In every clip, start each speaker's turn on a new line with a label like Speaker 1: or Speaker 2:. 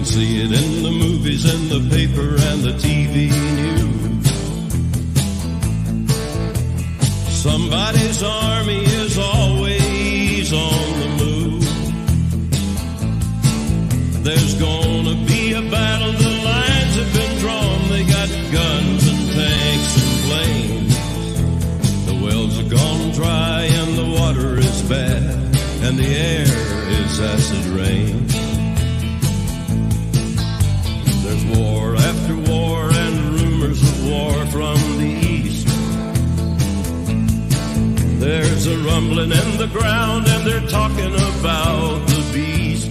Speaker 1: can see it in the movies and the paper and the TV news. Somebody's army There's a rumbling in the ground and they're talking about the beast.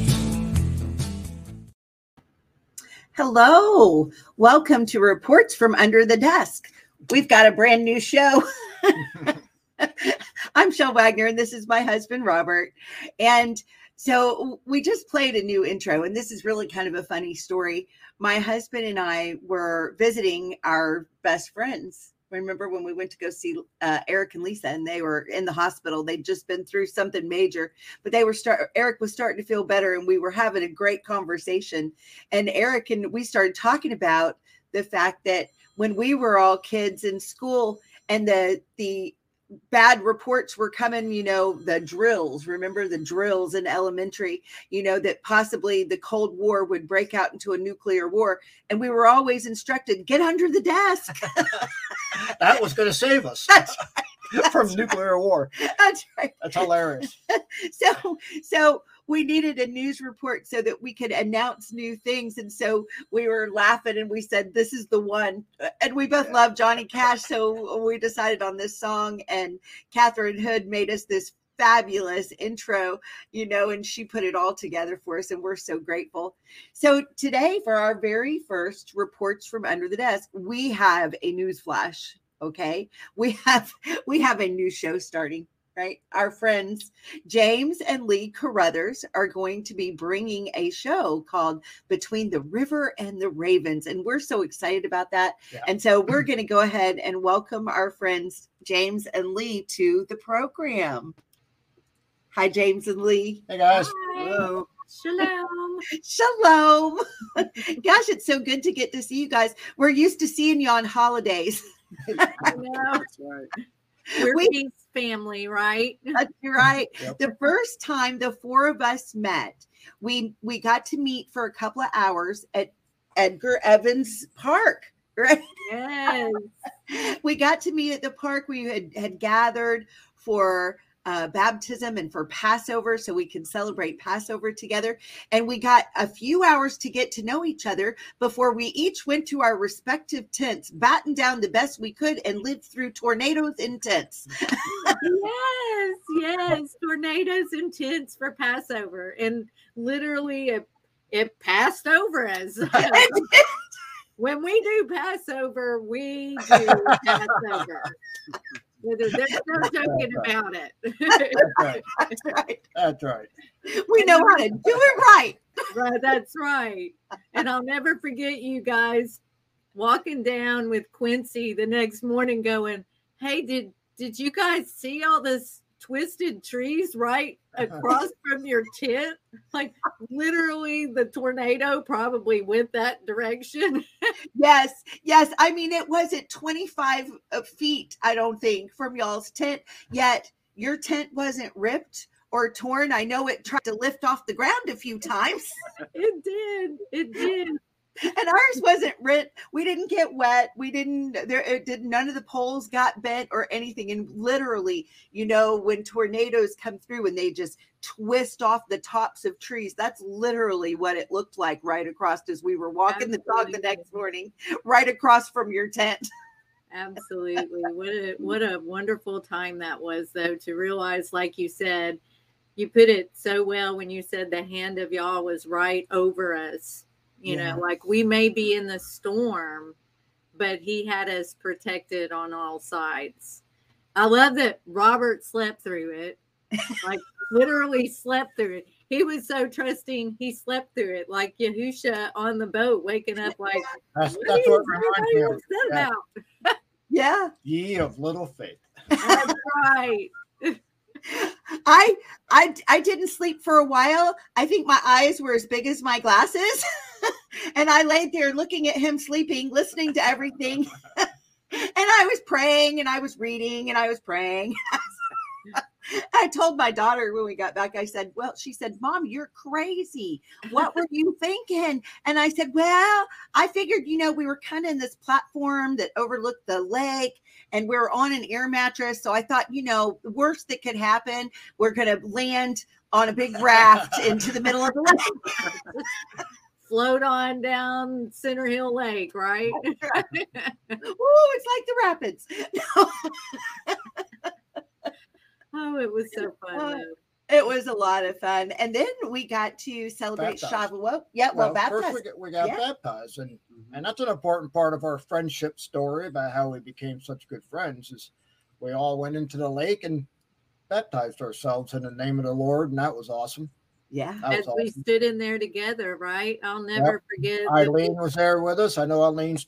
Speaker 2: Hello, welcome to Reports from Under the Desk. We've got a brand new show. I'm Chelle Wagner, and this is my husband, Robert. And so we just played a new intro, and this is really kind of a funny story. My husband and I were visiting our best friends. Remember when we went to go see uh, Eric and Lisa, and they were in the hospital? They'd just been through something major, but they were start. Eric was starting to feel better, and we were having a great conversation. And Eric and we started talking about the fact that when we were all kids in school, and the the bad reports were coming, you know, the drills, remember the drills in elementary, you know, that possibly the Cold War would break out into a nuclear war. And we were always instructed get under the desk.
Speaker 3: that was going to save us
Speaker 2: That's
Speaker 3: from nuclear war.
Speaker 2: That's right.
Speaker 3: That's hilarious.
Speaker 2: So, so we needed a news report so that we could announce new things. And so we were laughing and we said, This is the one. And we both love Johnny Cash. So we decided on this song. And Catherine Hood made us this fabulous intro, you know, and she put it all together for us. And we're so grateful. So today, for our very first reports from under the desk, we have a news flash. Okay. We have we have a new show starting right? Our friends James and Leigh Caruthers are going to be bringing a show called Between the River and the Ravens. And we're so excited about that.
Speaker 3: Yeah.
Speaker 2: And so we're going to go ahead and welcome our friends James and Leigh to the program. Hi, James and Leigh.
Speaker 3: Hey guys.
Speaker 2: Hello.
Speaker 4: Shalom.
Speaker 2: Shalom. Gosh, it's so good to get to see you guys. We're used to seeing you on holidays.
Speaker 4: I know.
Speaker 3: That's right.
Speaker 4: We're
Speaker 2: We-
Speaker 4: peace family, right?
Speaker 2: That's right.
Speaker 3: Yep.
Speaker 2: the first time the four of us met we we got to meet for a couple of hours at edgar evins park right
Speaker 4: Yes.
Speaker 2: we got to meet at the park we had had gathered for uh, baptism and for passover so we can celebrate passover together and we got a few hours to get to know each other before we each went to our respective tents battened down the best we could and lived through tornadoes in tents
Speaker 4: yes. Yes. Tornadoes and tents for Passover. And literally it, it passed over us. when we do Passover, we do Passover. There's no joking about it.
Speaker 3: That's right.
Speaker 2: that's right
Speaker 3: That's right.
Speaker 2: we know how to do it right
Speaker 4: right, that's right. And I'll never forget you guys walking down with Quincy the next morning going, Hey, did did you guys see all this twisted trees right across from your tent? Like literally the tornado probably went that direction.
Speaker 2: Yes, yes. I mean, it wasn't 25 uh, feet, I don't think, from y'all's tent, yet your tent wasn't ripped or torn. I know it tried to lift off the ground a few times,
Speaker 4: It did. It did.
Speaker 2: And ours wasn't rent. We didn't get wet. We didn't, there, it did, none of the poles got bent or anything. And literally, you know, when tornadoes come through and they just twist off the tops of trees, that's literally what it looked like right across as we were walking the dog the next morning, right across from your tent.
Speaker 4: Absolutely. What a what a wonderful time that was though to realize like you said, you put it so well when you said the hand of Yah was right over us. You
Speaker 3: Yeah.
Speaker 4: know, like we may be in the storm, but he had us protected on all sides. I love that Robert slept through it. Like literally slept through it. He was so trusting, he slept through it, like Yahusha on the boat, waking up like,
Speaker 3: That's,
Speaker 4: what
Speaker 3: that's
Speaker 4: is
Speaker 3: what reminds me of.
Speaker 4: upset
Speaker 3: Yeah.
Speaker 4: about?
Speaker 2: Yeah.
Speaker 3: Ye of little faith.
Speaker 4: That's right.
Speaker 2: I I I didn't sleep for a while. I think my eyes were as big as my glasses. and I laid there looking at him sleeping, listening to everything. and I was praying and I was reading and I was praying. I told my daughter when we got back, I said, Well, she said, Mom, you're crazy. What were you thinking? And I said, Well, I figured, you know, we were kind of in this platform that overlooked the lake and we are on an air mattress. So I thought, you know, the worst that could happen, we're going to land on a big raft into the middle of the lake.
Speaker 4: Float on down Center Hill Lake, right?
Speaker 2: Ooh, it's like the rapids.
Speaker 4: oh, it was so fun. Though.
Speaker 2: It was a lot of fun. And then we got to celebrate
Speaker 3: Baptized.
Speaker 2: Shavuot. Yeah, well,
Speaker 3: Well, first we got, we got
Speaker 2: Yeah.
Speaker 3: baptized, and and that's an important part of our friendship story about how we became such good friends. Is we all went into the lake and baptized ourselves in the name of the Lord, and that was awesome.
Speaker 2: Yeah.
Speaker 4: As
Speaker 3: was
Speaker 4: we stood in there together, right? I'll never forget.
Speaker 3: Eileen was there with us. I know Eileen's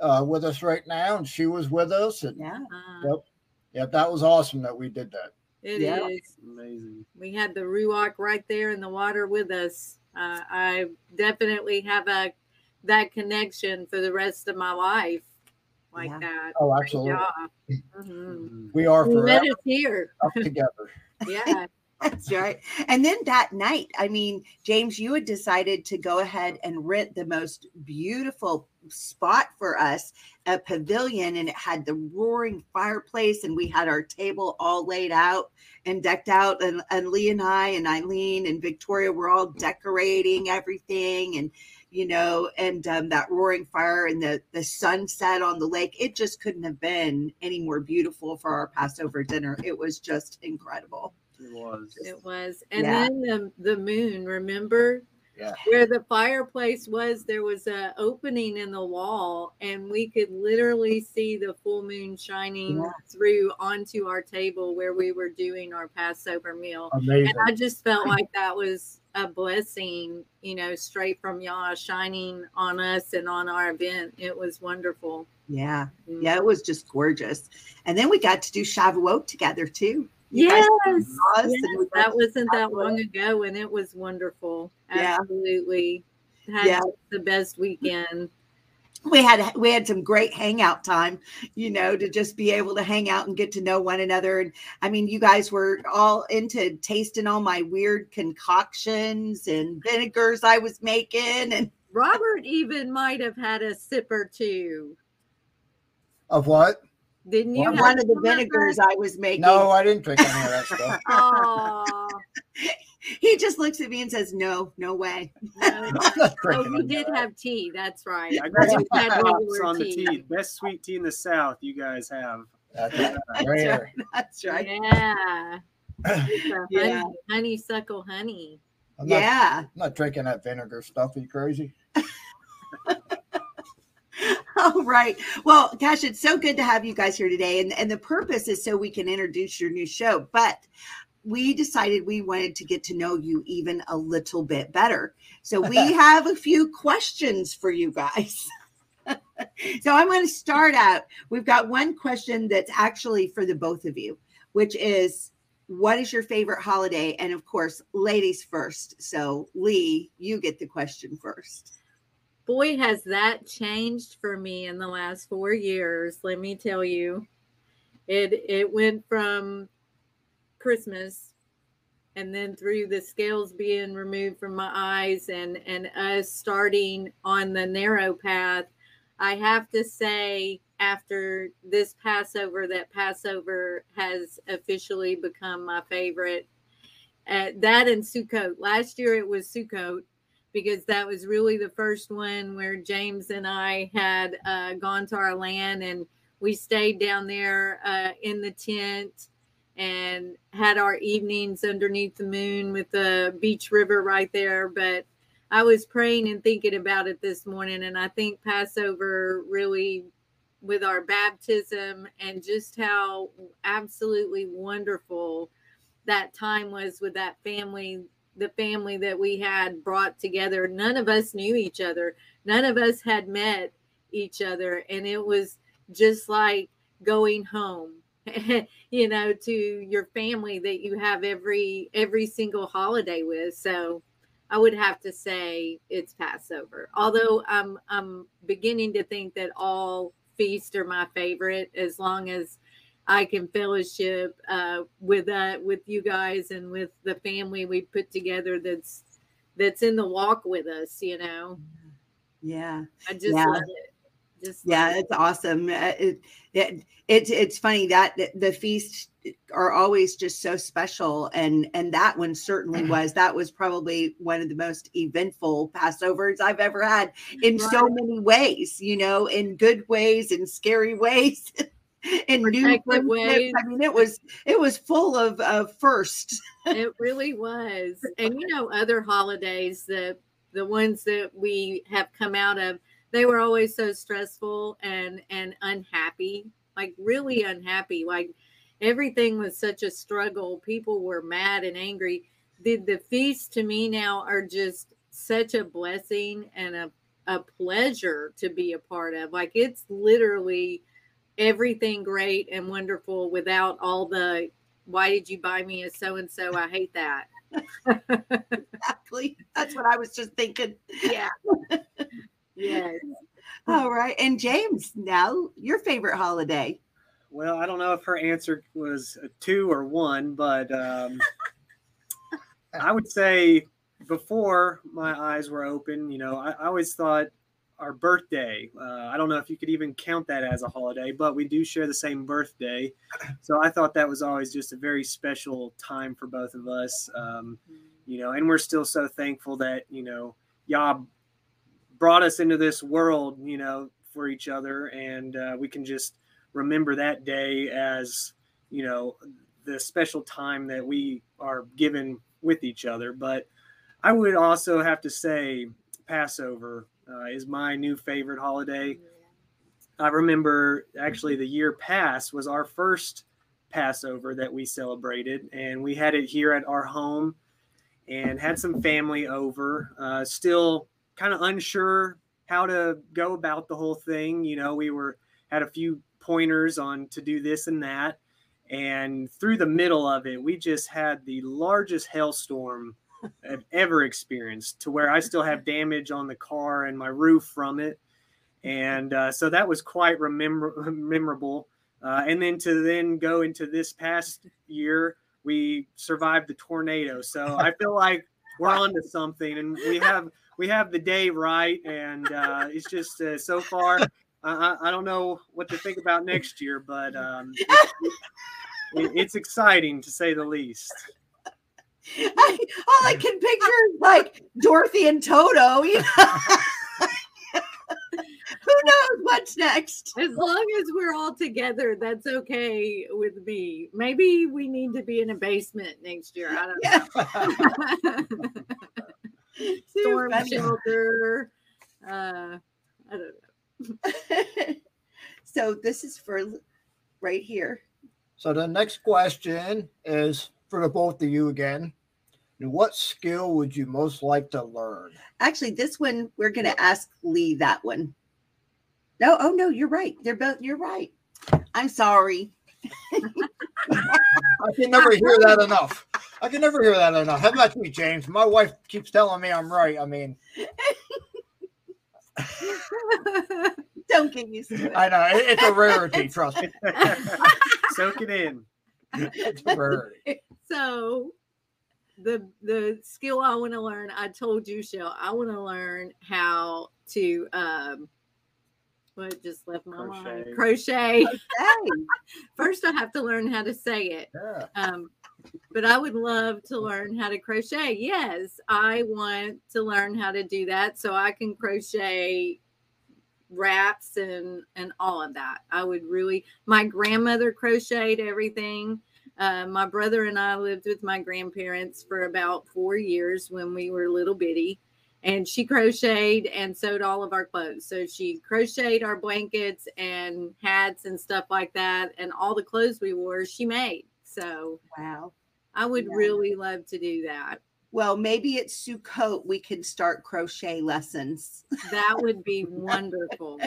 Speaker 3: uh, with us right now, and she was with us. And
Speaker 2: Yeah.
Speaker 4: uh,
Speaker 3: Yep. yeah, that was awesome that we did that.
Speaker 4: It is.
Speaker 2: Yeah.
Speaker 5: Amazing.
Speaker 4: We had the Ruach right there in the water with us. Uh, I definitely have a that connection for the rest of my life, like
Speaker 2: Yeah.
Speaker 4: that.
Speaker 3: Oh, absolutely.
Speaker 4: Yeah. Mhm.
Speaker 5: Mhm.
Speaker 3: We are
Speaker 4: We
Speaker 3: forever
Speaker 4: met us here.
Speaker 3: up together.
Speaker 4: Yeah.
Speaker 2: That's right. And then that night, I mean, James, you had decided to go ahead and rent the most beautiful spot for us, a pavilion, and it had the roaring fireplace, and we had our table all laid out and decked out. And, and Leigh and I and Eileen and Victoria were all decorating everything and you know, and um, that roaring fire and the the sunset on the lake. It just couldn't have been any more beautiful for our Passover dinner. It was just incredible.
Speaker 5: It was.
Speaker 4: It was. And
Speaker 2: Yeah.
Speaker 4: then the, the moon, remember?
Speaker 3: Yeah.
Speaker 4: Where the fireplace was, there was a opening in the wall, and we could literally see the full moon shining
Speaker 2: Yeah.
Speaker 4: through onto our table where we were doing our Passover meal.
Speaker 3: Amazing.
Speaker 4: And I just felt like that was a blessing, you know, straight from Yah shining on us and on our event. It was wonderful.
Speaker 2: Yeah.
Speaker 4: Mm.
Speaker 2: Yeah, it was just gorgeous. And then we got to do Shavuot together too. You
Speaker 4: Yes. Yes,
Speaker 2: and
Speaker 4: that wasn't that long ago, and it was wonderful.
Speaker 2: Yeah.
Speaker 4: Absolutely, had
Speaker 2: Yeah.
Speaker 4: the best weekend.
Speaker 2: we had we had some great hangout time, you know, to just be able to hang out and get to know one another. And I mean, you guys were all into tasting all my weird concoctions and vinegars I was making. And
Speaker 4: Robert even might have had a sip or two,
Speaker 3: Of what?
Speaker 4: Didn't you?
Speaker 3: Well,
Speaker 4: have
Speaker 2: one of the
Speaker 4: some that?
Speaker 2: vinegars I was making.
Speaker 3: No, I didn't drink any of that stuff.
Speaker 4: Aw,
Speaker 2: He just looks at me and says, No, no way.
Speaker 4: no.
Speaker 3: I'm
Speaker 4: Oh, you did
Speaker 3: that.
Speaker 4: have tea. That's right.
Speaker 5: I got some
Speaker 4: You had
Speaker 5: props
Speaker 4: regular
Speaker 5: the
Speaker 4: tea.
Speaker 5: tea. Best sweet tea in the South. You guys have.
Speaker 3: That's
Speaker 2: That's right. That's right.
Speaker 4: Yeah. It's a
Speaker 2: Yeah.
Speaker 4: honey, honeysuckle honey.
Speaker 3: I'm not,
Speaker 2: Yeah.
Speaker 3: I'm not drinking that vinegar stuff. Are you crazy?
Speaker 2: All right. Well, gosh, it's so good to have you guys here today. And, and the purpose is so we can introduce your new show. But we decided we wanted to get to know you even a little bit better. So we have a few questions for you guys. so I'm going to start out. We've got one question that's actually for the both of you, which is what is your favorite holiday? And of course, ladies first. So, Leigh, you get the question first.
Speaker 4: Boy, has that changed for me in the last four years. Let me tell you, it it went from Christmas, and then through the scales being removed from my eyes, and and us starting on the narrow path. I have to say, after this Passover, that Passover has officially become my favorite. Uh, that and Sukkot. Last year it was Sukkot because that was really the first one where James and I had uh, gone to our land and we stayed down there uh, in the tent and had our evenings underneath the moon with the beach river right there. But I was praying and thinking about it this morning, and I think Passover really, with our baptism and just how absolutely wonderful that time was with that family the family that we had brought together. None of us knew each other. None of us had met each other. And it was just like going home, you know, to your family that you have every every single holiday with. So I would have to say it's Passover. Although I'm I'm beginning to think that all feasts are my favorite as long as I can fellowship uh, with uh, with you guys and with the family we put together that's that's in the walk with us. You know,
Speaker 2: Yeah.
Speaker 4: I just
Speaker 2: Yeah.
Speaker 4: love it. Just love
Speaker 2: Yeah,
Speaker 4: it.
Speaker 2: it's awesome. Uh, It, it, it's it's funny that the- the feasts are always just so special, and and that one certainly was. That was probably one of the most eventful Passovers I've ever had in so many ways. You know, in good ways, in scary ways, in new
Speaker 4: ways.
Speaker 2: I mean, it was it was full of of first.
Speaker 4: it really was. And you know other holidays the the ones that we have come out of they were always so stressful and and unhappy like really unhappy. Like everything was such a struggle. People were mad and angry. The the feasts to me now are just such a blessing and a a pleasure to be a part of. Like it's literally everything great and wonderful without all the why did you buy me a so and so? I hate that.
Speaker 2: Exactly. That's what I was just thinking.
Speaker 4: Yeah. yes.
Speaker 2: All right, and James, now your favorite holiday.
Speaker 5: Well, I don't know if her answer was a two or one, but um, I would say before my eyes were open, you know, I, I always thought our birthday. Uh, I don't know if you could even count that as a holiday, but we do share the same birthday. So I thought that was always just a very special time for both of us. Um, you know, and we're still so thankful that, you know, Yah brought us into this world, you know, for each other. And uh, we can just remember that day as, you know, the special time that we are given with each other. But I would also have to say Passover uh, is my new favorite holiday. I remember actually the year past was our first Passover that we celebrated, and we had it here at our home and had some family over. Uh, still kind of unsure how to go about the whole thing. You know, we were had a few pointers on to do this and that, and through the middle of it, we just had the largest hailstorm I've ever experienced, to where I still have damage on the car and my roof from it and uh, so that was quite remember- memorable. Uh, and then to then go into this past year, we survived the tornado. So I feel like we're on to something, and we have we have the day right, and uh, it's just uh, so far. I, I- I don't know what to think about next year, but um, it's, it's exciting to say the least.
Speaker 2: I, all I can picture is like Dorothy and Toto. You know? Who knows what's next?
Speaker 4: As long as we're all together, that's okay with me. Maybe we need to be in a basement next year. I don't know.
Speaker 2: Too
Speaker 4: Storm shelter. Uh, I don't know.
Speaker 2: so this is for right here.
Speaker 3: So the next question is for the both of you again. And What skill would you most like to learn?
Speaker 2: Actually, this one we're going to ask Leigh that one. No, oh no, you're right. They're both. You're right. I'm sorry.
Speaker 3: I can never hear that enough. I can never hear that enough. How about you, James? My wife keeps telling me I'm right. I mean,
Speaker 2: Don't get used to it.
Speaker 3: I know it's a rarity. Trust me,
Speaker 5: Soak it in.
Speaker 3: It's a rarity.
Speaker 4: so the the skill I want to learn, I told you, Chelle, I want to learn how to um what it just left my mind.
Speaker 5: Crochet.
Speaker 4: Crochet. First I have to learn how to say it.
Speaker 3: Yeah.
Speaker 4: Um but I would love to learn how to crochet. Yes, I want to learn how to do that so I can crochet wraps and and all of that. I would really my grandmother crocheted everything. Uh, my brother and I lived with my grandparents for about four years when we were little bitty, and she crocheted and sewed all of our clothes. So she crocheted our blankets and hats and stuff like that, and all the clothes we wore she made. So
Speaker 2: wow.
Speaker 4: I would
Speaker 2: Yeah.
Speaker 4: really love to do that.
Speaker 2: Well, maybe at Sukkot we can start crochet lessons.
Speaker 4: That would be wonderful.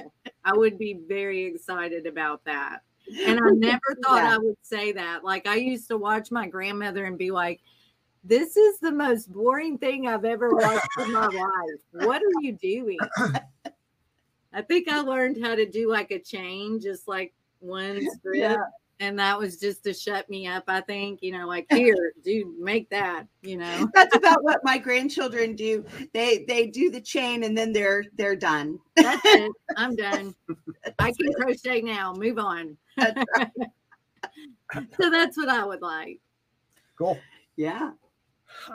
Speaker 4: I would be very excited about that. And I never thought
Speaker 2: Yeah.
Speaker 4: I would say that. Like I used to watch my grandmother and be like, This is the most boring thing I've ever watched in my life. What are you doing? I think I learned how to do like a chain, just like one strip.
Speaker 2: Yeah.
Speaker 4: And that was just to shut me up, I think. You know, like here, dude, make that, you know.
Speaker 2: That's about what my grandchildren do. They they do the chain and then they're they're done.
Speaker 4: That's it. I'm done. I can crochet now. Move on.
Speaker 2: That's right.
Speaker 4: So that's what I would like.
Speaker 3: Cool.
Speaker 2: Yeah.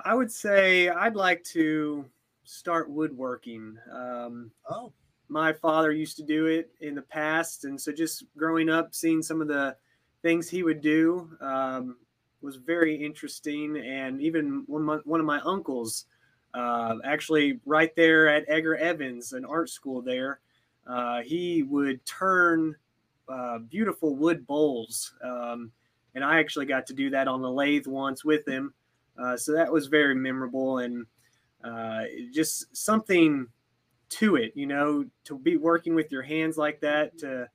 Speaker 5: I would say I'd like to start woodworking. Um,
Speaker 3: Oh,
Speaker 5: my father used to do it in the past, and so just growing up, seeing some of the things he would do um, was very interesting. And even one my, one of my uncles, uh, actually right there at Edgar Evins, an art school there, uh, he would turn uh, beautiful wood bowls. Um, and I actually got to do that on the lathe once with him. Uh, so that was very memorable and uh, just something to it, you know, to be working with your hands like that, to,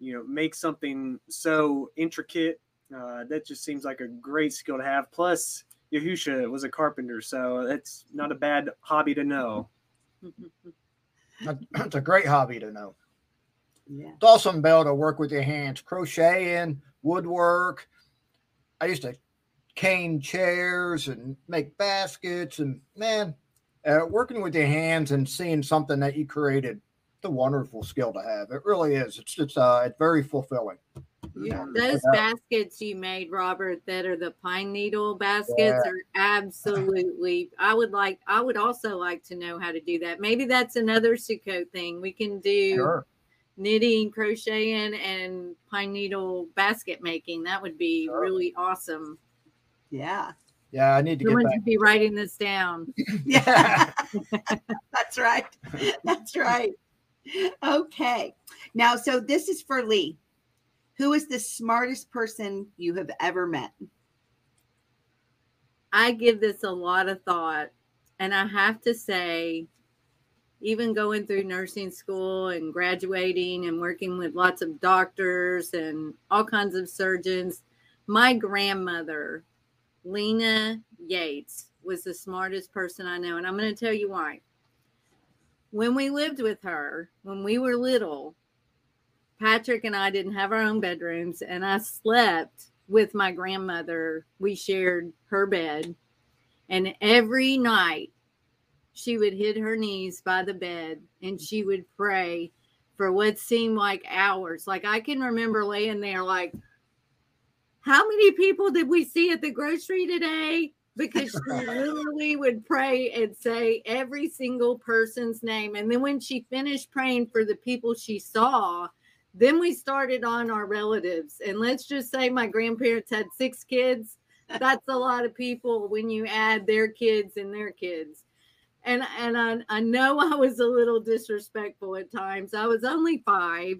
Speaker 5: you know, make something so intricate. Uh, that just seems like a great skill to have. Plus, Yahusha was a carpenter, so that's not a bad hobby to know.
Speaker 3: It's a great hobby to know.
Speaker 2: Yeah.
Speaker 3: It's awesome to be able to work with your hands, crocheting, woodwork. I used to cane chairs and make baskets, and man, uh, working with your hands and seeing something that you created, it's a wonderful skill to have. It really is. It's it's uh, it's very fulfilling.
Speaker 2: Yeah.
Speaker 4: Those
Speaker 3: Yeah.
Speaker 4: baskets you made, Robert, that are the pine needle baskets
Speaker 3: Yeah.
Speaker 4: are absolutely. I would like. I would also like to know how to do that. Maybe that's another Sukkot thing. We can do
Speaker 3: Sure.
Speaker 4: knitting, crocheting, and pine needle basket making. That would be
Speaker 3: Sure.
Speaker 4: really awesome.
Speaker 2: Yeah.
Speaker 3: Yeah, I need to get
Speaker 4: Someone
Speaker 3: back.
Speaker 4: should be writing this down.
Speaker 2: Yeah. That's right. That's right. Okay. Now, so this is for Leigh. Who is the smartest person you have ever met?
Speaker 4: I give this a lot of thought. And I have to say, even going through nursing school and graduating and working with lots of doctors and all kinds of surgeons, my grandmother, Lena Yates, was the smartest person I know. And I'm going to tell you why. When we lived with her, when we were little, Patrick and I didn't have our own bedrooms, and I slept with my grandmother. We shared her bed. And every night she would hit her knees by the bed and she would pray for what seemed like hours. Like I can remember laying there, like, how many people did we see at the grocery today? Because she literally would pray and say every single person's name. And then when she finished praying for the people she saw, then we started on our relatives. And let's just say my grandparents had six kids. That's a lot of people when you add their kids and their kids. And and I, I know I was a little disrespectful at times. I was only five.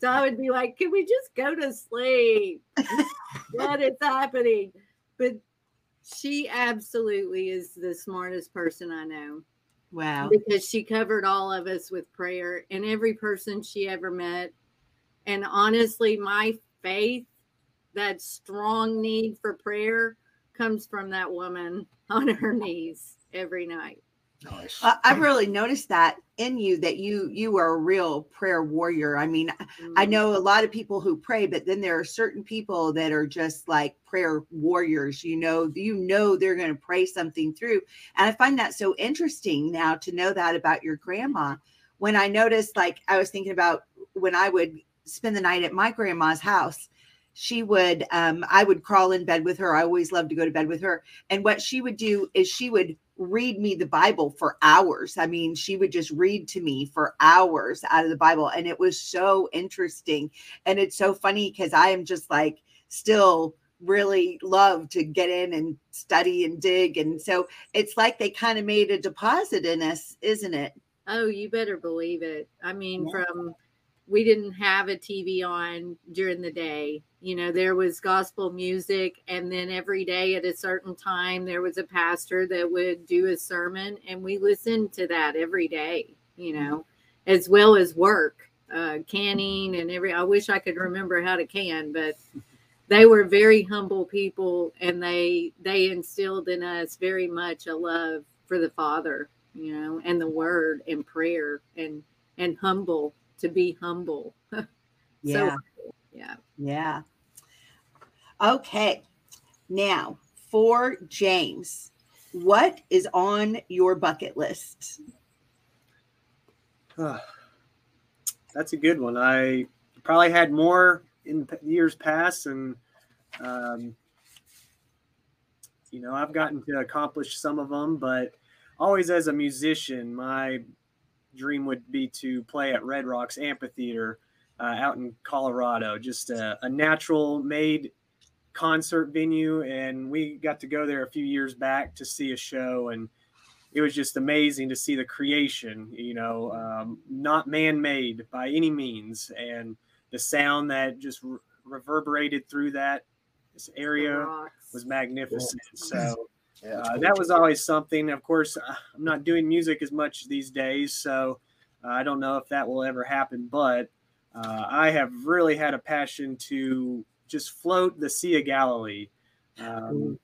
Speaker 4: So I would be like, can we just go to sleep? what is happening? But she absolutely is the smartest person I know
Speaker 2: Wow.
Speaker 4: because she covered all of us with prayer and every person she ever met. And honestly, my faith, that strong need for prayer, comes from that woman on her knees every night.
Speaker 3: Nice.
Speaker 2: I- I've really noticed that in you that you you are a real prayer warrior. I mean, I
Speaker 4: Mm.
Speaker 2: know a lot of people who pray, but then there are certain people that are just like prayer warriors. You know, you know they're going to pray something through, and I find that so interesting now to know that about your grandma. When I noticed, like, I was thinking about when I would spend the night at my grandma's house. She would, um, I would crawl in bed with her. I always loved to go to bed with her. And what she would do is she would read me the Bible for hours. I mean, she would just read to me for hours out of the Bible. And it was so interesting. And it's so funny because I am just like still really love to get in and study and dig. And so it's like they kind of made a deposit in us, isn't it?
Speaker 4: Oh, you better believe it. I mean,
Speaker 3: Yeah.
Speaker 4: from we didn't have a TV on during the day. You know, there was gospel music, and then every day at a certain time, there was a pastor that would do a sermon, and we listened to that every day, you know, as well as work, uh, canning, and every. I wish I could remember how to can, but they were very humble people and they they instilled in us very much a love for the father you know and the word and prayer and and humble to be humble
Speaker 2: Yeah.
Speaker 4: yeah
Speaker 2: Yeah. Okay. Now, for James, what is on your bucket list?
Speaker 5: Ah, that's a good one. I probably had more in years past, and um, you know, I've gotten to accomplish some of them. But always, as a musician, my dream would be to play at Red Rocks Amphitheater uh, out in Colorado. Just a, a natural-made concert venue, and we got to go there a few years back to see a show and it was just amazing to see the creation, you know, um, not man made by any means. And the sound that just re- reverberated through that this area was magnificent. So uh, that was always something. Of course, uh, I'm not doing music as much these days, so uh, I don't know if that will ever happen. But uh, I have really had a passion to just float the Sea of Galilee. Um,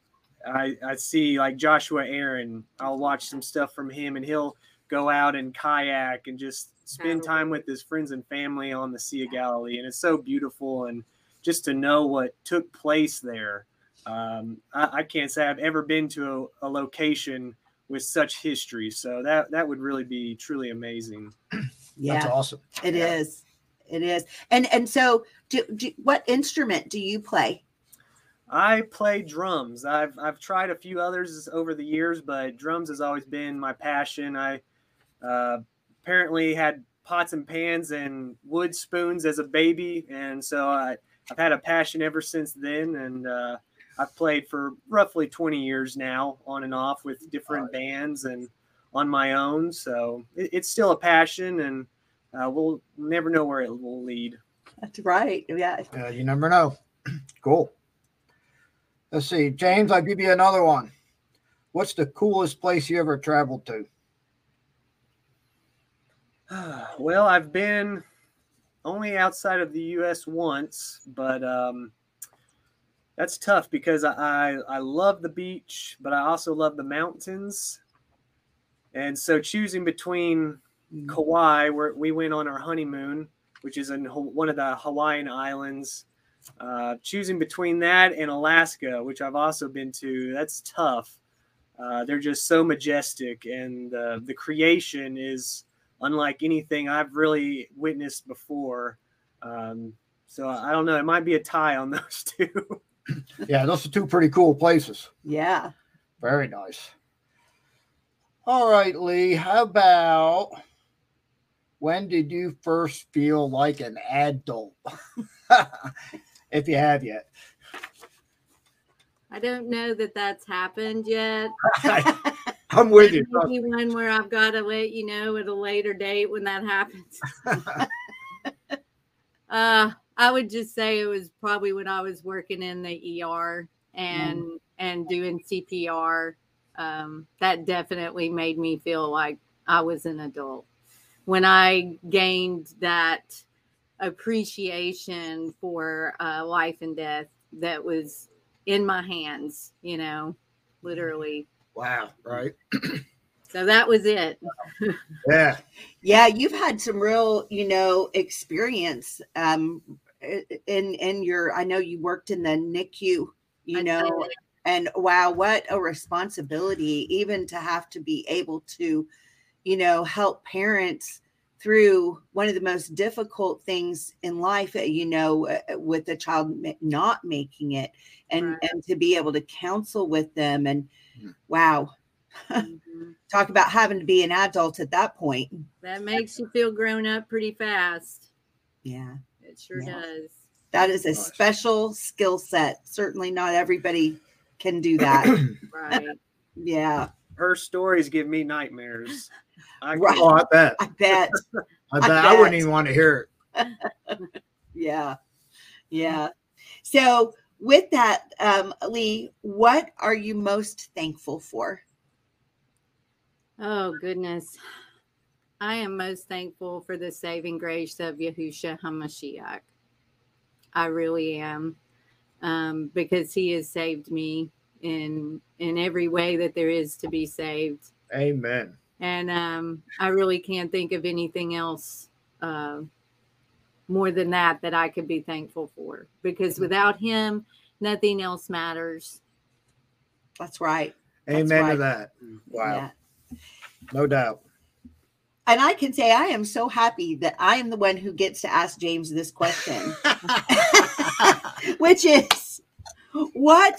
Speaker 5: I, I see like Joshua Aaron. I'll watch some stuff from him, and he'll go out and kayak and just spend time with his friends and family on the Sea of Galilee. And it's so beautiful, and just to know what took place there. Um, I, I can't say I've ever been to a, a location with such history. So that that would really be truly amazing.
Speaker 3: that's
Speaker 2: Yeah,
Speaker 3: awesome.
Speaker 2: it
Speaker 3: Yeah.
Speaker 2: is. It is. And and so do, do what instrument do you play?
Speaker 5: I play drums. I've I've tried a few others over the years, but drums has always been my passion. I uh, apparently had pots and pans and wood spoons as a baby, and so I, I've had a passion ever since then. And uh, I've played for roughly 20 years now, on and off with different bands and on my own. So it, it's still a passion, and uh, we'll never know where it will lead.
Speaker 2: That's right. Yeah.
Speaker 3: Yeah, you never know. cool. Let's see, James. I'll give you another one. What's the coolest place you ever traveled to?
Speaker 5: well, I've been only outside of the U.S. once, but um, that's tough because I, I love the beach, but I also love the mountains, and so choosing between Kauai, where we went on our honeymoon, which is in one of the Hawaiian islands. Uh, choosing between that and Alaska, which I've also been to, that's tough. Uh, they're just so majestic, and uh, the creation is unlike anything I've really witnessed before. Um, so I don't know. It might be a tie on those two.
Speaker 3: Yeah, those are two pretty cool places.
Speaker 2: Yeah.
Speaker 3: Very nice. All right, Leigh. How about when did you first feel like an adult? if you have yet.
Speaker 4: i don't know that that's happened yet
Speaker 3: I'm with you.
Speaker 4: Maybe one where I've got to let you know at a later date when that happens. uh, I would just say it was probably when I was working in the ER and and doing CPR. Um, that definitely made me feel like I was an adult. When I gained that appreciation for uh, life and death that was in my hands, you know, literally.
Speaker 3: Wow, right?
Speaker 4: So that was it.
Speaker 3: Yeah.
Speaker 2: Yeah, you've had some real, you know, experience um in in your I know you worked in the NICU, you
Speaker 4: I
Speaker 2: know,
Speaker 4: did.
Speaker 2: and wow, what a responsibility even to have to be able to, you know, help parents through one of the most difficult things in life, uh, you know, uh, with a child not making it and
Speaker 4: Right.
Speaker 2: and to be able to counsel with them and
Speaker 3: Mhm.
Speaker 2: wow,
Speaker 4: Mhm.
Speaker 2: talk about having to be an adult at that point.
Speaker 4: That makes you feel grown up pretty fast.
Speaker 2: Yeah.
Speaker 4: It sure
Speaker 2: Yeah.
Speaker 4: does.
Speaker 2: That is a
Speaker 3: Nice.
Speaker 2: special skill set. Certainly not everybody can do that.
Speaker 4: Right.
Speaker 2: yeah,
Speaker 5: Her stories give me nightmares. I
Speaker 2: Right.
Speaker 3: Oh, I bet.
Speaker 2: I bet.
Speaker 3: I
Speaker 2: I
Speaker 3: bet. I, wouldn't even want to hear it.
Speaker 2: Yeah. Yeah. So with that, um, Leigh, what are you most thankful for?
Speaker 4: Oh, goodness. I am most thankful for the saving grace of Yahusha HaMashiach. I really am. um, because He has saved me in in every way that there is to be saved.
Speaker 3: Amen.
Speaker 4: And um, I really can't think of anything else uh, more than that that I could be thankful for because without Him, nothing else matters.
Speaker 2: That's right. That's
Speaker 3: Amen
Speaker 2: right.
Speaker 3: to that. Wow.
Speaker 2: Yeah.
Speaker 3: No doubt.
Speaker 2: And I can say I am so happy that I am the one who gets to ask James this question, which is what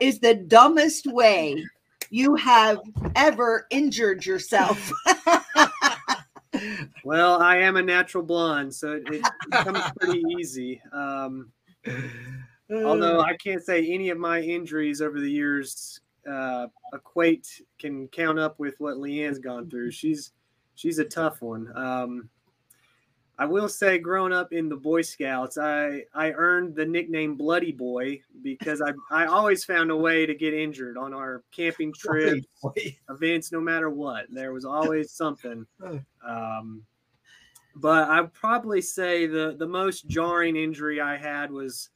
Speaker 2: is the dumbest way you have ever injured yourself?
Speaker 5: Well, I am a natural blonde, so it, it comes pretty easy. Um, although I can't say any of my injuries over the years uh, equate can count up with what Leanne's gone through. She's she's a tough one. Um, I will say, growing up in the Boy Scouts, I I earned the nickname Bloody Boy because I I always found a way to get injured on our camping trips, events, no matter what. There was always something. Um, but I'd probably say the the most jarring injury I had was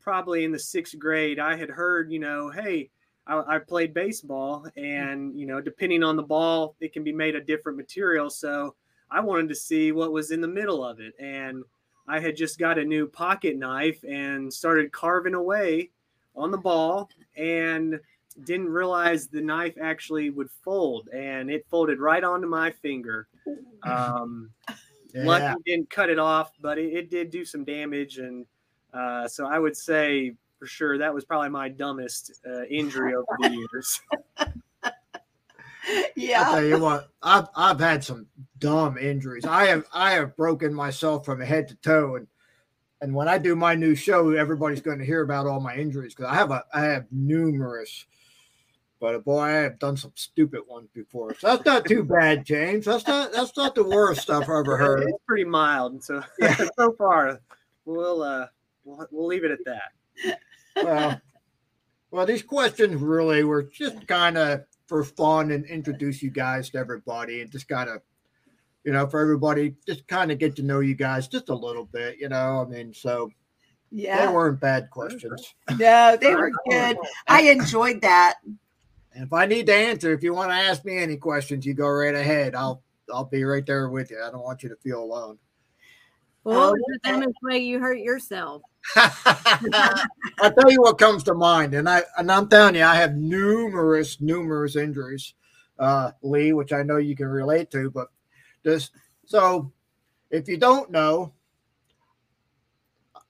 Speaker 5: probably in the sixth grade. I had heard, you know, hey, I, I played baseball, and you know, depending on the ball, it can be made of different material. So I wanted to see what was in the middle of it, and I had just got a new pocket knife and started carving away on the ball, and didn't realize the knife actually would fold, and it folded right onto my finger. Um,
Speaker 3: Yeah.
Speaker 5: Lucky didn't cut it off, but it, it did do some damage, and uh, so I would say for sure that was probably my dumbest uh, injury over the years.
Speaker 3: I
Speaker 2: yeah.
Speaker 3: tell you what, I've I've had some dumb injuries. I have I have broken myself from head to toe, and and when I do my new show, everybody's going to hear about all my injuries because I have a I have numerous. But boy, I have done some stupid ones before. So that's not too bad, James. That's not that's not the worst stuff I've ever heard.
Speaker 5: It's pretty mild, and so so far we'll uh we'll, we'll leave it at that.
Speaker 3: Well, well, these questions really were just kind of for fun and introduce you guys to everybody and just kind of, you know, for everybody, just kind of get to know you guys just a little bit, you know. I mean, so
Speaker 2: yeah, they
Speaker 3: weren't bad questions.
Speaker 2: No, they were good. I enjoyed that.
Speaker 3: And if I need to answer, if you want to ask me any questions, you go right ahead. I'll I'll be right there with you. I don't want you to feel alone.
Speaker 4: Well, what was the dumbest way you hurt yourself?
Speaker 3: I'll tell you what comes to mind, and I and I'm telling you, I have numerous, numerous injuries, uh, Leigh, which I know you can relate to. But just so, if you don't know,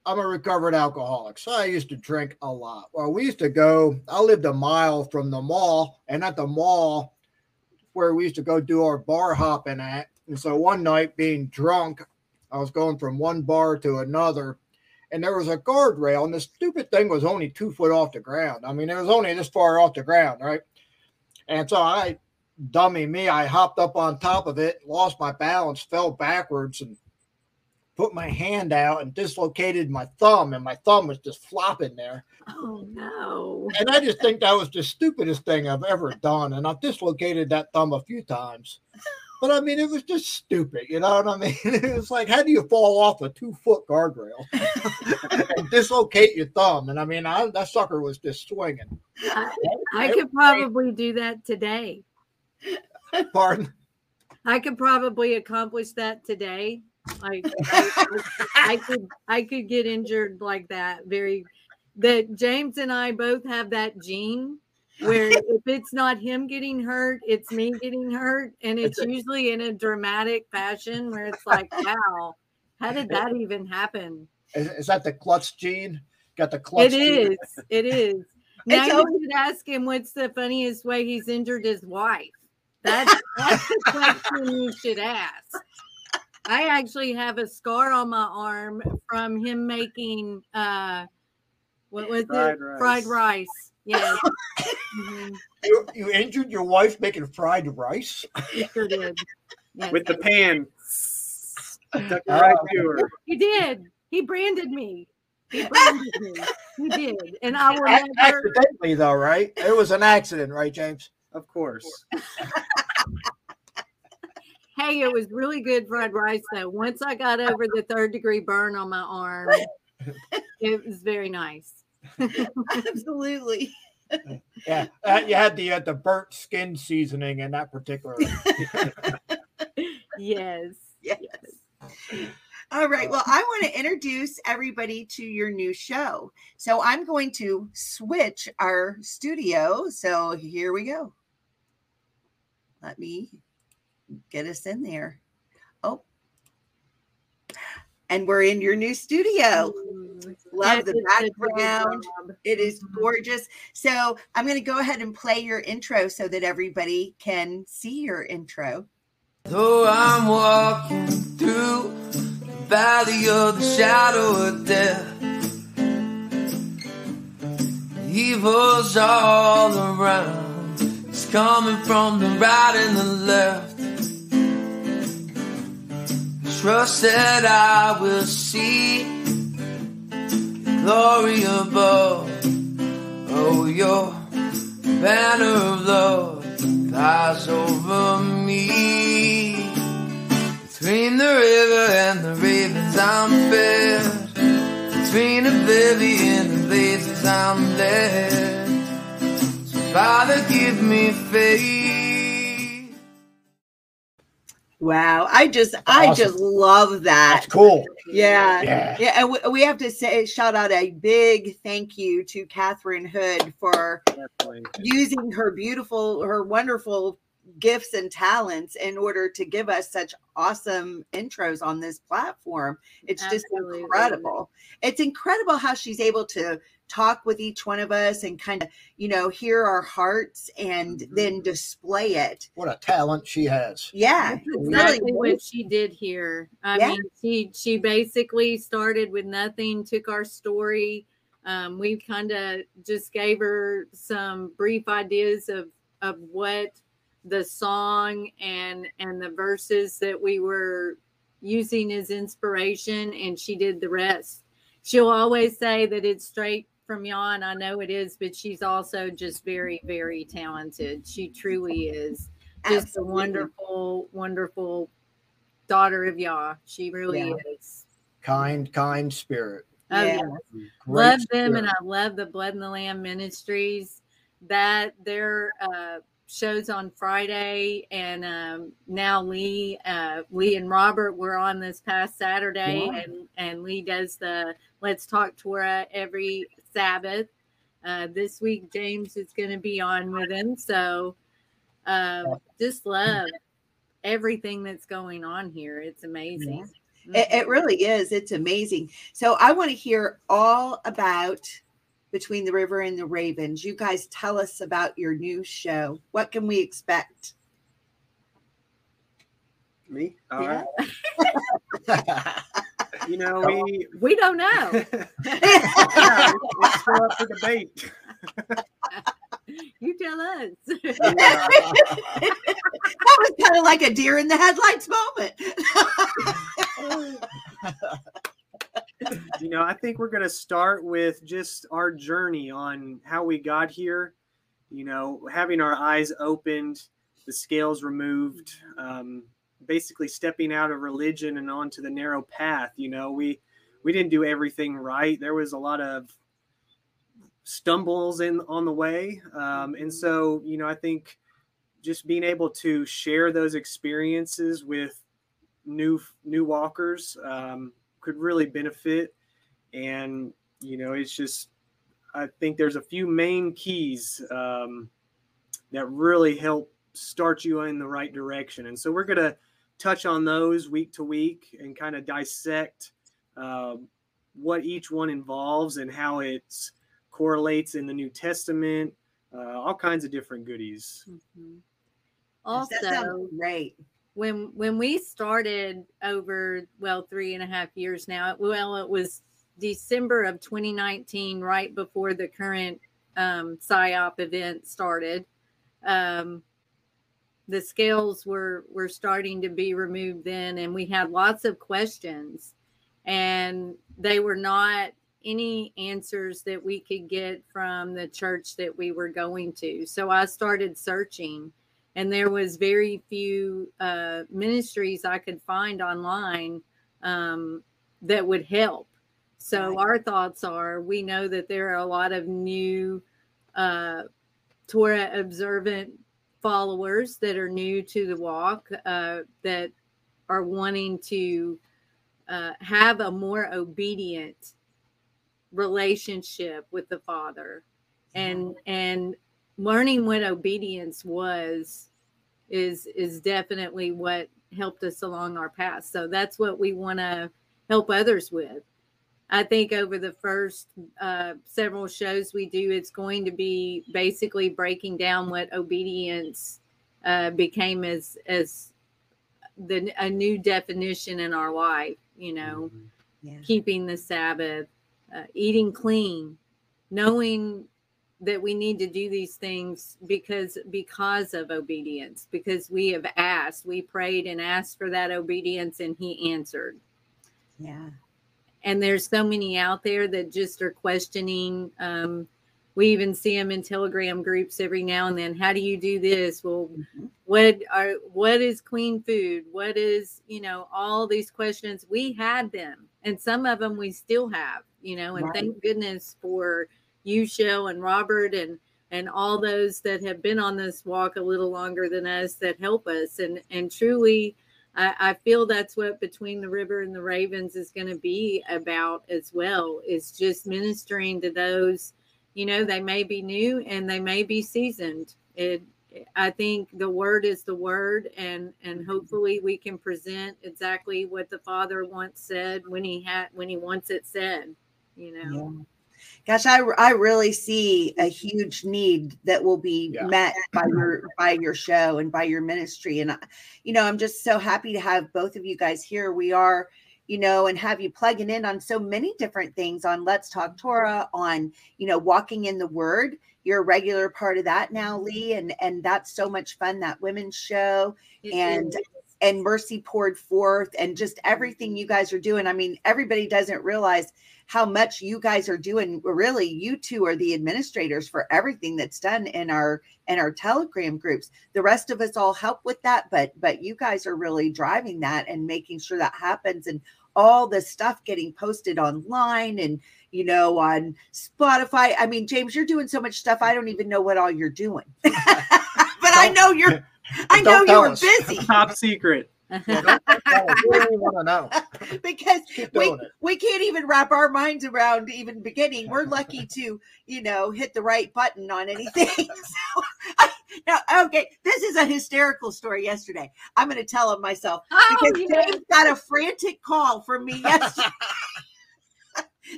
Speaker 3: I'm a recovered alcoholic, so I used to drink a lot. Well, we used to go. I lived a mile from the mall, and at the mall, where we used to go do our bar hopping at. And so one night, being drunk, I was going from one bar to another and there was a guardrail, and the stupid thing was only two foot off the ground. I mean, it was only this far off the ground, right? And so I, dummy me, I hopped up on top of it, lost my balance, fell backwards, and put my hand out and dislocated my thumb, and my thumb was just flopping there.
Speaker 4: Oh no.
Speaker 3: And I just think that was the stupidest thing I've ever done. And I've dislocated that thumb a few times. But I mean, it was just stupid. You know what I mean? It was like, how do you fall off a two foot guardrail and dislocate your thumb? And I mean, I, that sucker was just swinging.
Speaker 4: I, I could probably do that today.
Speaker 3: Pardon?
Speaker 4: I could probably accomplish that today. Like I, I could I could get injured like that very that James and I both have that gene where if it's not him getting hurt, it's me getting hurt. And it's usually in a dramatic fashion where it's like, wow, how did that even happen?
Speaker 3: Is, is that the klutz gene? Got the klutz
Speaker 4: It
Speaker 3: gene?
Speaker 4: is. It is. Now
Speaker 2: It's
Speaker 4: you
Speaker 2: always-
Speaker 4: should ask him what's the funniest way he's injured his wife. That's, that's the question you should ask. I actually have a scar on my arm from him making uh what was
Speaker 5: Fried
Speaker 4: it?
Speaker 5: rice.
Speaker 4: Fried rice. Yes. Mhm.
Speaker 3: You, you injured your wife making fried rice?
Speaker 4: He sure did. Yes.
Speaker 5: With the pan, stuck
Speaker 3: Oh,
Speaker 5: right to her.
Speaker 4: he did. He branded me. He branded me. He did. And I will
Speaker 3: Ac-
Speaker 4: never
Speaker 3: Accidentally, though, right? It was an accident, right, James?
Speaker 5: Of course.
Speaker 4: Hey, it was really good fried rice though. Once I got over the third degree burn on my arm, it was very nice.
Speaker 2: Absolutely.
Speaker 3: Yeah, uh, you had the uh, the burnt skin seasoning in that particular.
Speaker 4: yes.
Speaker 2: Yes. All right. Well, I want to introduce everybody to your new show. So I'm going to switch our studio. So here we go. Let me get us in there. Oh. And we're in your new studio.
Speaker 4: Mm,
Speaker 2: Love
Speaker 4: that
Speaker 2: the
Speaker 4: did such a good
Speaker 2: background. It is
Speaker 4: Mhm.
Speaker 2: gorgeous. So I'm going to go ahead and play your intro so that everybody can see your intro.
Speaker 6: Though I'm walking through the valley of the shadow of death, evil's all around. It's coming from the right and the left. Trust that I will see glory above. Oh, your banner of love flies over me. Between the river and the ravens I'm fed. Between oblivion and the blazes I'm led. So Father, give me faith.
Speaker 2: Wow. I just, I
Speaker 3: Awesome.
Speaker 2: just love that.
Speaker 3: That's cool.
Speaker 2: Yeah.
Speaker 3: Yeah.
Speaker 2: Yeah, and we, we have to say shout out a big thank you to Catherine Hood for
Speaker 5: Definitely.
Speaker 2: using her beautiful, her wonderful gifts and talents in order to give us such awesome intros on this platform. It's just incredible. It's incredible how she's able to talk with each one of us and kind of, you know, hear our hearts and
Speaker 3: Mhm.
Speaker 2: then display it.
Speaker 3: What a talent she has.
Speaker 2: Yeah.
Speaker 4: Exactly
Speaker 2: really
Speaker 4: what she did here. I
Speaker 2: Yeah.
Speaker 4: mean, she she basically started with nothing, took our story. Um, we kind of just gave her some brief ideas of of what the song and and the verses that we were using as inspiration, and she did the rest. She'll always say that it's straight from Yah, and I know it is, but she's also just very, very talented. She truly is just
Speaker 2: Absolutely.
Speaker 4: a wonderful, wonderful daughter of Yah. She really
Speaker 2: Yeah.
Speaker 4: is.
Speaker 3: Kind, kind spirit.
Speaker 4: Oh,
Speaker 2: Yeah.
Speaker 4: yeah.
Speaker 3: Great
Speaker 4: love them, and. I love the Blood and the Lamb Ministries. That their uh, shows on Friday, and um, now Lee, uh, Lee and Robert were on this past Saturday,
Speaker 3: Wow.
Speaker 4: and and Lee does the Let's Talk Torah every Sabbath. Uh, this week, James is going to be on with him, so uh, just love everything that's going on here. It's amazing.
Speaker 2: It, it really is. It's amazing. So I want to hear all about Between the River and the Ravens. You guys tell us about your new show. What can we expect?
Speaker 5: Me? All
Speaker 2: Yeah.
Speaker 5: right. You know, we.
Speaker 4: We don't know.
Speaker 5: yeah, it's still up for debate.
Speaker 4: you tell us.
Speaker 2: that was kind of like a deer in the headlights moment.
Speaker 5: you know, I think we're going to start with just our journey on how we got here. You know, having our eyes opened, the scales removed, um, basically stepping out of religion and onto the narrow path. You know, we we didn't do everything right. There was a lot of stumbles in on the way, um, and so you know, I think just being able to share those experiences with new new walkers um, could really benefit and you know it's just i think there's a few main keys um, that really help start you in the right direction and so we're to touch on those week to week and kind of dissect uh, what each one involves and how it correlates in the new testament uh, all kinds of different goodies
Speaker 4: Mhm.
Speaker 2: that
Speaker 4: Also,
Speaker 2: great.
Speaker 4: when when we started over well three and a half years now, well, it was December of 2019, right before the current um, PSYOP event started. Um, the scales were were starting to be removed then, and we had lots of questions, and they were not any answers that we could get from the church that we were going to. So I started searching and there was very few uh, ministries I could find online um, that would help. So
Speaker 2: Right.
Speaker 4: our thoughts are we know that there are a lot of new uh, Torah observant followers that are new to the walk uh, that are wanting to uh, have a more obedient relationship with the Father, and and learning what obedience was is is definitely what helped us along our path. So that's what we want to help others with. I think over the first uh, several shows we do, it's going to be basically breaking down what obedience uh, became as as the a new definition in our life. You know,
Speaker 2: Yeah.
Speaker 4: keeping the Sabbath, uh, eating clean, knowing that we need to do these things because because of obedience because we have asked we prayed and asked for that obedience and he answered
Speaker 2: Yeah.
Speaker 4: And there's so many out there that just are questioning um, we even see them in telegram groups every now and then how do you do this well
Speaker 2: Mhm.
Speaker 4: what are what is clean food what is you know all these questions we had them and some of them we still have you know and
Speaker 2: Right.
Speaker 4: thank goodness for you Chelle and robert and and all those that have been on this walk a little longer than us that help us and and truly I, I feel that's what between the river and the ravens is going to be about as well is just ministering to those you know they may be new and they may be seasoned. It i think the word is the word and and mm-hmm. hopefully we can present exactly what the father once said when he had when he wants it said you know?
Speaker 2: Yeah. Gosh, I, I really see a huge need that will be
Speaker 3: Yeah.
Speaker 2: met by your by your show and by your ministry. And I, you know, I'm just so happy to have both of you guys here. We are, you know, and have you plugging in on so many different things on Let's Talk Torah, on you know, walking in the Word. You're a regular part of that now, mm-hmm. Leigh, and and that's so much fun. That women's show
Speaker 4: It
Speaker 2: and
Speaker 4: is.
Speaker 2: and mercy poured forth and just everything you guys are doing i mean everybody doesn't realize how much you guys are doing. Really you two are the administrators for everything that's done in our in our telegram groups. The rest of us all help with that but but you guys are really driving that and making sure that happens and all the stuff getting posted online and you know on spotify. I mean james you're doing so much stuff i don't even know what all you're doing. But i
Speaker 3: Don't-
Speaker 2: know you're i know you're
Speaker 3: us.
Speaker 2: busy.
Speaker 5: Top secret.
Speaker 3: Yeah, don't tell us. we don't even want to know.
Speaker 2: because we,
Speaker 3: it.
Speaker 2: we can't even wrap our minds around even beginning. We're lucky to, you know, hit the right button on anything. so, I, now, okay, this is a hysterical story yesterday. I'm going to tell it myself
Speaker 4: oh,
Speaker 2: because
Speaker 4: yeah.
Speaker 2: James got a frantic call from me yesterday.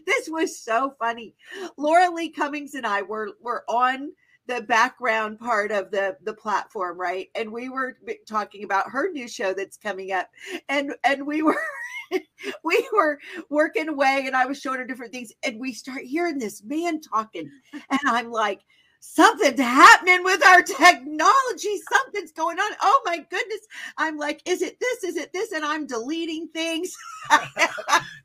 Speaker 2: this was so funny. Laura Lee Cummings and I were were on the background part of the the platform, right? And we were talking about her new show that's coming up, and and we were we were working away, and I was showing her different things, and we start hearing this man talking, and I'm like. Something's happening with our technology. Something's going on. Oh my goodness. I'm like, is it this? Is it this? And I'm deleting things.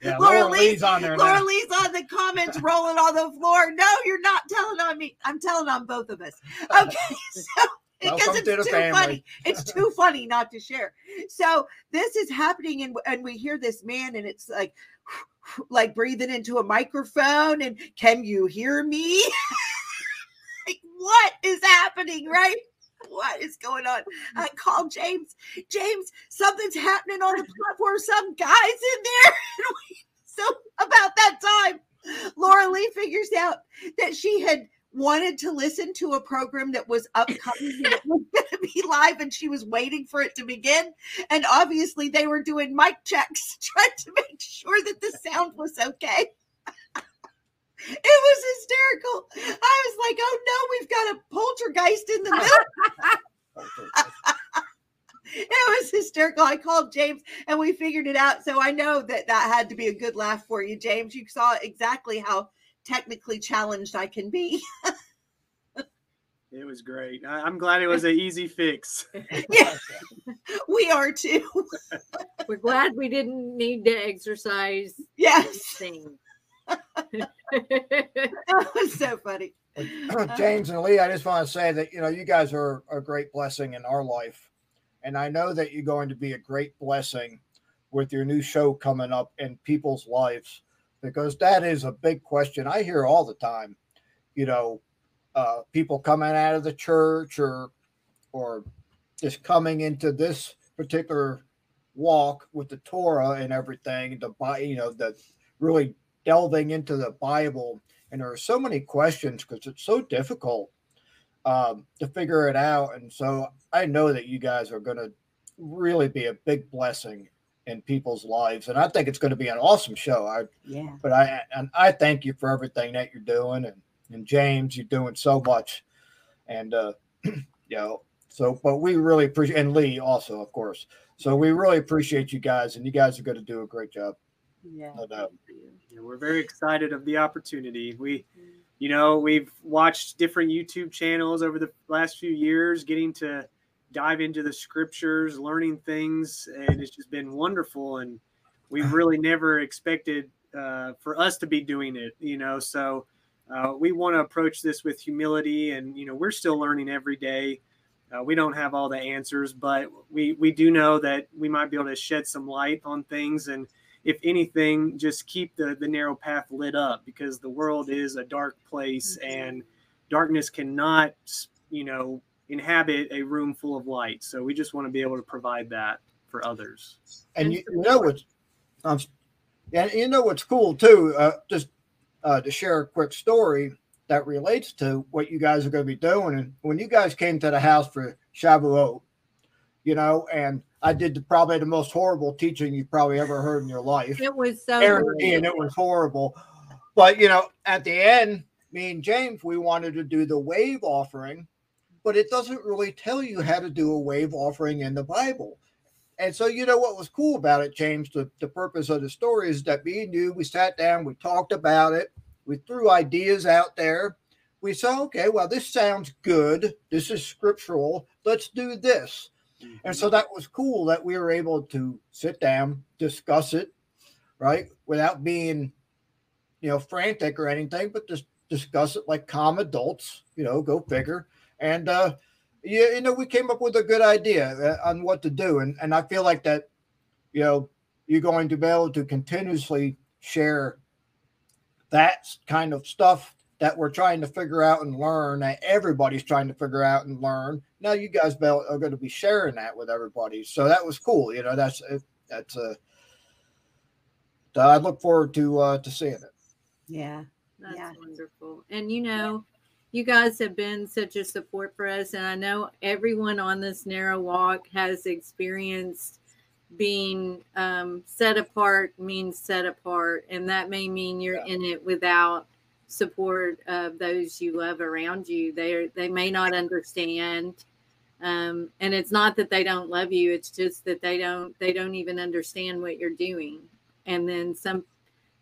Speaker 3: Yeah,
Speaker 2: Laura
Speaker 3: Laura
Speaker 2: Lee's-
Speaker 3: Lee's on there
Speaker 2: Laura
Speaker 3: now.
Speaker 2: Lee's on the comments rolling on the floor. No, you're not telling on me. I'm telling on both of us. Okay. So because
Speaker 3: Welcome
Speaker 2: it's
Speaker 3: to
Speaker 2: too
Speaker 3: family.
Speaker 2: funny. It's too funny not to share. So this is happening, and, and we hear this man, and it's like like breathing into a microphone, and can you hear me? What is happening, right? What is going on? Mm-hmm. I called James. James, something's happening on the platform. Some guys in there. So about that time, Laura Lee figures out that she had wanted to listen to a program that was upcoming and it was going to be live and she was waiting for it to begin and obviously they were doing mic checks trying to make sure that the sound was okay it was hysterical. I was like oh no we've got a poltergeist in the middle. It was hysterical. I called james and we figured it out. So i know that that had to be a good laugh for you james. You saw exactly how technically challenged i can be.
Speaker 5: It was great. I, I'm glad it was an easy fix.
Speaker 2: yeah. We are too.
Speaker 4: We're glad we didn't need to exercise
Speaker 2: yes.
Speaker 4: thing
Speaker 2: that was so funny
Speaker 3: James and Leigh, I just want to say that you know you guys are a great blessing in our life, and I know that you're going to be a great blessing with your new show coming up in people's lives. because that is a big question I hear all the time. You know, uh, people coming out of the church or or just coming into this particular walk with the Torah and everything, the Bi- you know, the really delving into the Bible, and there are so many questions because it's so difficult um, to figure it out. And so I know that you guys are going to really be a big blessing in people's lives, and I think it's going to be an awesome show. I,
Speaker 2: Yeah.
Speaker 3: but I and I thank you for everything that you're doing, and and James, you're doing so much, and uh, you know, so but we really appreciate and Leigh also, of course. So we really appreciate you guys, and you guys are going to do a great job,
Speaker 2: Yeah.
Speaker 3: no doubt.
Speaker 5: Yeah, we're very excited of the opportunity. We, you know, we've watched different YouTube channels over the last few years, getting to dive into the scriptures, learning things, and it's just been wonderful. And we've really never expected uh, for us to be doing it, you know. So uh, we want to approach this with humility, and you know, we're still learning every day. Uh, we don't have all the answers, but we we do know that we might be able to shed some light on things and if anything, just keep the the narrow path lit up because the world is a dark place and darkness cannot, you know, inhabit a room full of light. So we just want to be able to provide that for others.
Speaker 3: And
Speaker 4: And
Speaker 3: you, you know what's, um, and you know what's cool too. Uh, just uh, to share a quick story that relates to what you guys are going to be doing. And when you guys came to the house for Shavuot, you know, and I did the, probably the most horrible teaching you've probably ever heard in your life.
Speaker 4: It was so
Speaker 3: and it was horrible. But you know, at the end, me and James, we wanted to do the wave offering, but it doesn't really tell you how to do a wave offering in the Bible. And so, you know what was cool about it, James? The, the purpose of the story is that me and you, we sat down, we talked about it, we threw ideas out there. We said, okay, well, this sounds good. This is scriptural. Let's do this. And so that was cool that we were able to sit down, discuss it, right, without being, you know, frantic or anything, but just discuss it like calm adults, you know, go figure. And uh, yeah, you know, we came up with a good idea uh, on what to do, and and I feel like that, you know, you're going to be able to continuously share that kind of stuff that we're trying to figure out and learn that everybody's trying to figure out and learn now you guys be- are going to be sharing that with everybody so that was cool you know that's that's uh i look forward to uh to seeing it
Speaker 2: Yeah.
Speaker 4: That's
Speaker 2: Yeah.
Speaker 4: wonderful. And you know, you guys have been such a support for us. And I know everyone on this narrow walk has experienced being um, set apart means set apart. And that may mean you're in it without support of those you love around you. They they may not understand. Um, and it's not that they don't love you, it's just that they don't they don't even understand what you're doing. And then some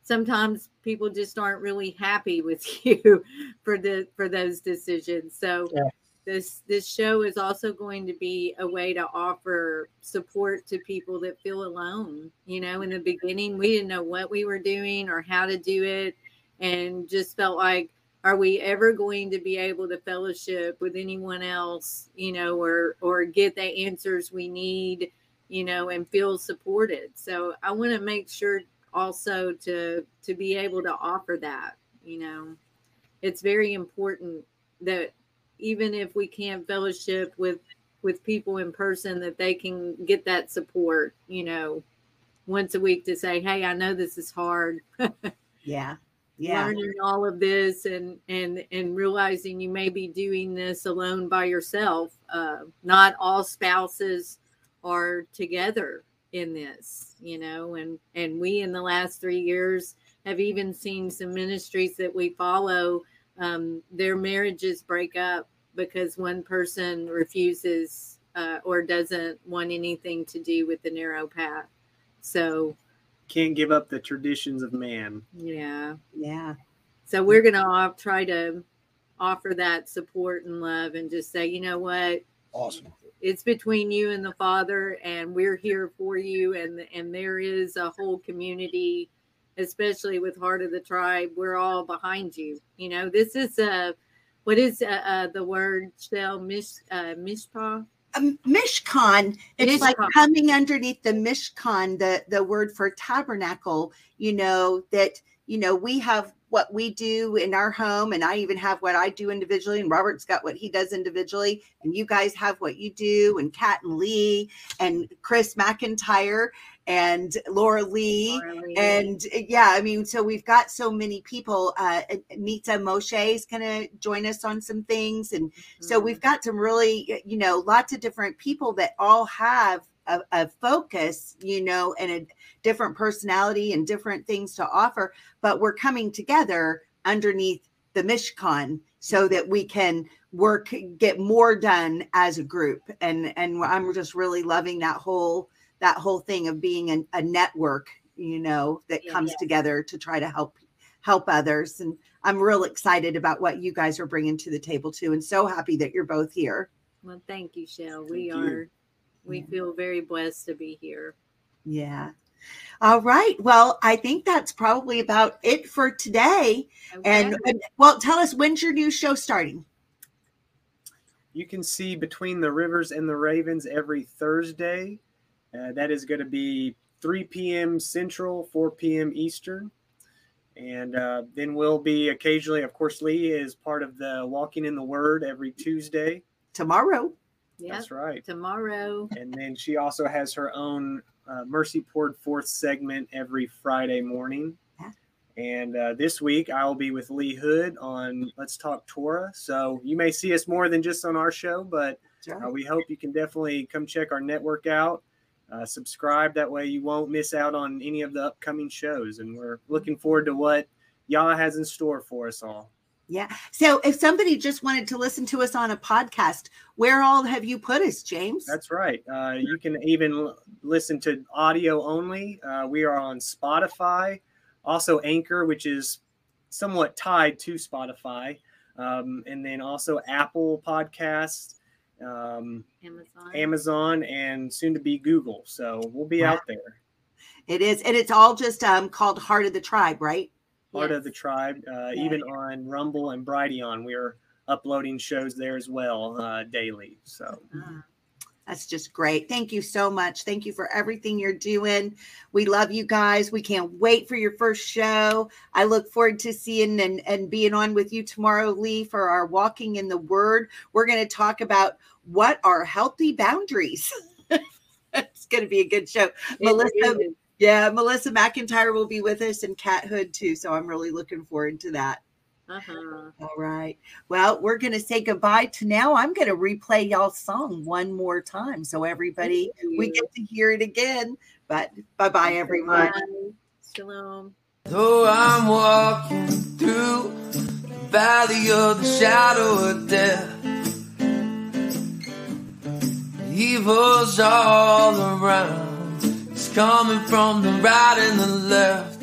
Speaker 4: sometimes people just aren't really happy with you for the for those decisions so
Speaker 3: Yeah.
Speaker 4: this this show is also going to be a way to offer support to people that feel alone you know in the beginning we didn't know what we were doing or how to do it and just felt like are we ever going to be able to fellowship with anyone else you know or or get the answers we need you know and feel supported? So i want to make sure also to to be able to offer that you know. It's very important that even if we can't fellowship with with people in person that they can get that support you know once a week to say hey i know this is hard.
Speaker 2: Yeah. Yeah.
Speaker 4: learning all of this and and and realizing you may be doing this alone by yourself uh not all spouses are together in this you know and and we in the last three years have even seen some ministries that we follow um their marriages break up because one person refuses uh, or doesn't want anything to do with the narrow path so
Speaker 5: Can't give up the traditions of man.
Speaker 4: yeah
Speaker 2: Yeah.
Speaker 4: so we're going to try to offer that support and love and just say, you know what,
Speaker 3: awesome
Speaker 4: it's between you and the Father, and we're here for you. And and there is a whole community, especially with Heart of the Tribe. We're all behind you. You know, this is a what is uh, uh, the word Chelle mish uh, mishpah?
Speaker 2: Um, Mishkan, it's like coming underneath the Mishkan, the the word for tabernacle. You know that you know, we have what we do in our home, and I even have what I do individually, and Robert's got what he does individually, and you guys have what you do, and Kat and Lee and Chris McIntyre and Laura Lee.
Speaker 4: Marley.
Speaker 2: And uh, yeah, I mean, so we've got so many people. Uh, Nita Moshe is going to join us on some things. And so
Speaker 4: Mhm.
Speaker 2: we've got some really, you know, lots of different people that all have a, a focus, you know, and a different personality and different things to offer. But we're coming together underneath the Mishkan so that we can work, get more done as a group. And and I'm just really loving that whole that whole thing of being a, a network, you know, that
Speaker 4: Yeah,
Speaker 2: comes
Speaker 4: yeah.
Speaker 2: together to try to help help others. And I'm real excited about what you guys are bringing to the table too, and so happy that you're both here.
Speaker 4: Well, thank you, Chelle. We
Speaker 5: you.
Speaker 4: are, we
Speaker 2: Yeah.
Speaker 4: feel very blessed to be here.
Speaker 2: Yeah. All right. Well, I think that's probably about it for today. And, and well, tell us when's your new show starting?
Speaker 5: You can see Between the Rivers and the Ravens every Thursday. Uh, that is going to be 3 p.m. Central, 4 p.m. Eastern. And uh, then we'll be occasionally, of course, Leigh is part of the Walking in the Word every Tuesday.
Speaker 2: Tomorrow.
Speaker 4: Yep.
Speaker 5: That's right.
Speaker 4: Tomorrow.
Speaker 5: And then she also has her own uh, Mercy Poured Forth segment every Friday morning.
Speaker 2: Yeah.
Speaker 5: And uh, this week I will be with Lee Hood on Let's Talk Torah. So you may see us more than just on our show, but
Speaker 2: That's
Speaker 5: uh,
Speaker 2: right.
Speaker 5: we hope you can definitely come check our network out. Uh, subscribe that way you won't miss out on any of the upcoming shows. And we're looking forward to what Yah has in store for us all.
Speaker 2: Yeah. So if somebody just wanted to listen to us on a podcast, where all have you put us, James?
Speaker 5: That's right. Uh, you can even l- listen to audio only. Uh, we are on Spotify, also Anchor, which is somewhat tied to Spotify, um, and then also Apple Podcasts, um,
Speaker 4: Amazon.
Speaker 5: Amazon, and soon to be Google. So we'll be
Speaker 2: Wow.
Speaker 5: out there.
Speaker 2: it is, and it's all just um called Heart of the Tribe, right?
Speaker 5: Part
Speaker 4: Yes.
Speaker 5: of the tribe, uh, even on Rumble and Brighteon, we are uploading shows there as well uh, daily. So
Speaker 4: Ah,
Speaker 2: That's just great. Thank you so much. Thank you for everything you're doing. We love you guys. We can't wait for your first show. I look forward to seeing and, and being on with you tomorrow, Leigh, for our Walking in the Word. We're going to talk about what are healthy boundaries. it's going to be a good show.
Speaker 4: it
Speaker 2: Melissa,
Speaker 4: is.
Speaker 2: yeah, Melissa McIntyre will be with us and Cat Hood too. So I'm really looking forward to that.
Speaker 4: Uh-huh.
Speaker 2: All right. Well, we're going to say goodbye to now. I'm going to replay y'all's song one more time so everybody we get to hear it again. But bye bye, everyone.
Speaker 4: Bye. Shalom.
Speaker 6: Though I'm walking through the valley of the shadow of death, evil's all around. It's coming from the right and the left.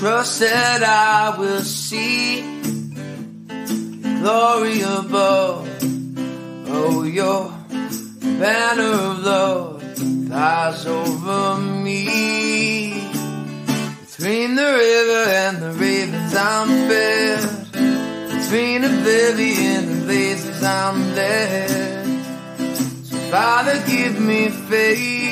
Speaker 6: Trust that I will see glory above. Oh, your banner of love flies over me. Between the river and the ravens, I'm fed. Between oblivion and blazes, I'm led. So Father, give me faith